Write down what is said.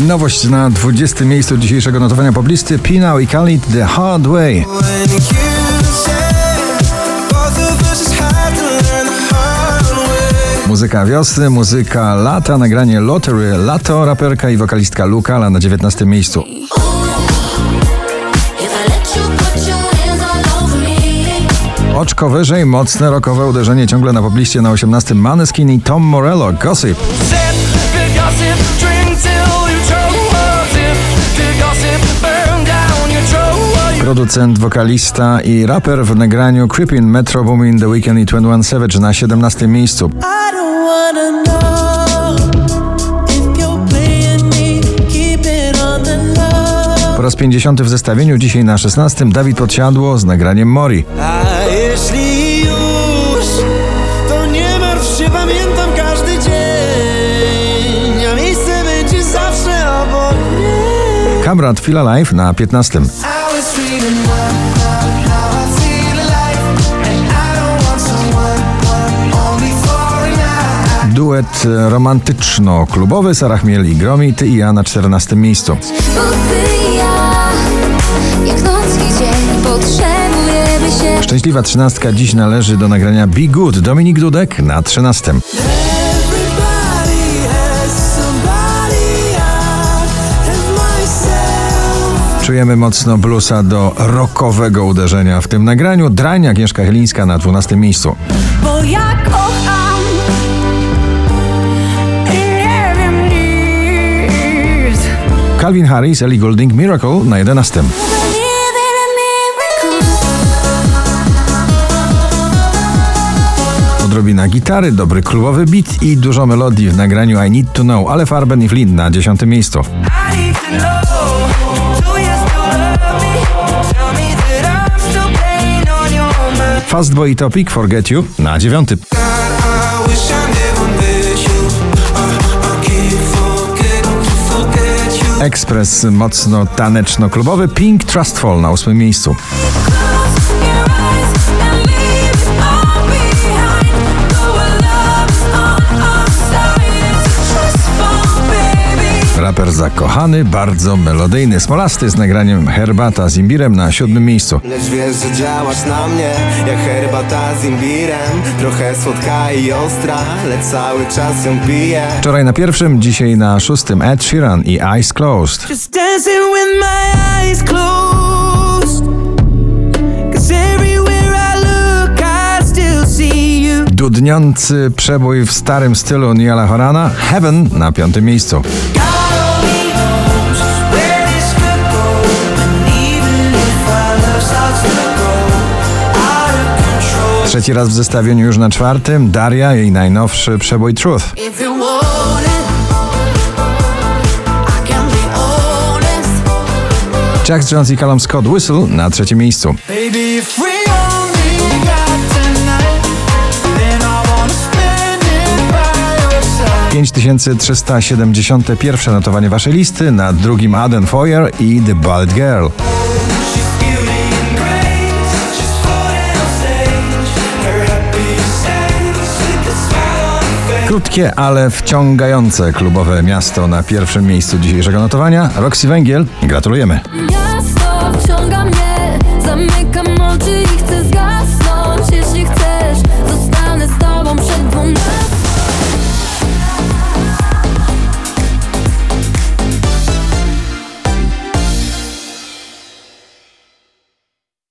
Nowość na 20. miejscu dzisiejszego notowania poblisty Pinał i Khalid The Hard Way. Muzyka wiosny, muzyka lata, nagranie Lottery, Lato, raperka i wokalistka Lukala na 19. miejscu. Oczko wyżej, mocne rokowe uderzenie ciągle na pobliście na 18. Maneskin i Tom Morello, Gossip. Producent, wokalista i raper w nagraniu Creepin' Metro Boomin The Weeknd i 21 Savage na 17 miejscu. Po raz 50 w zestawieniu, dzisiaj na 16 Dawid Podsiadło z nagraniem Mori. A jeśli już, to nie martw się, pamiętam każdy dzień, a miejsce będzie zawsze obok mnie. Kamrat Feel Alive na 15. Duet e, romantyczno-klubowy Sarah Miel i Gromi, ty i ja na 14 miejscu. Szczęśliwa trzynastka dziś należy do nagrania Be Good. Dominik Dudek na 13. Czujemy mocno bluesa do rockowego uderzenia w tym nagraniu. Drań Agnieszka Chylińska na 12 miejscu. Bo ja kocham i nie wiem nic. Calvin Harris, Ellie Goulding, Miracle na 11. Odrobina gitary, dobry klubowy beat i dużo melodii w nagraniu I Need To Know, ale Farben i Flynn na 10 miejscu. Fastboy Topic, Forget You na 9. I wish I never met you. I, I can't forget, forget you. Ekspres mocno taneczno-klubowy, Pink Trustful na 8 miejscu. Raper zakochany, bardzo melodyjny, smolasty z nagraniem Herbata z imbirem na 7 miejscu. Lecz wiesz, że działasz na mnie Jak herbata z imbirem Trochę słodka i ostra Lecz cały czas ją piję Wczoraj na pierwszym, dzisiaj na szóstym Ed Sheeran i Eyes Closed. Just dancing with my eyes closed Cause everywhere I look I still see you Dudniący przebój w starym stylu Niala Horana, Heaven na piątym miejscu. Trzeci raz w zestawieniu już na czwartym, Daria, jej najnowszy przebój Truth. Jack Jones i Callum Scott Whistle na trzecim miejscu. It by your side. 5371 notowanie waszej listy, na drugim Aden Foyer i The Bald Girl. Krótkie, ale wciągające klubowe miasto na pierwszym miejscu dzisiejszego notowania. Roxy Węgiel, gratulujemy.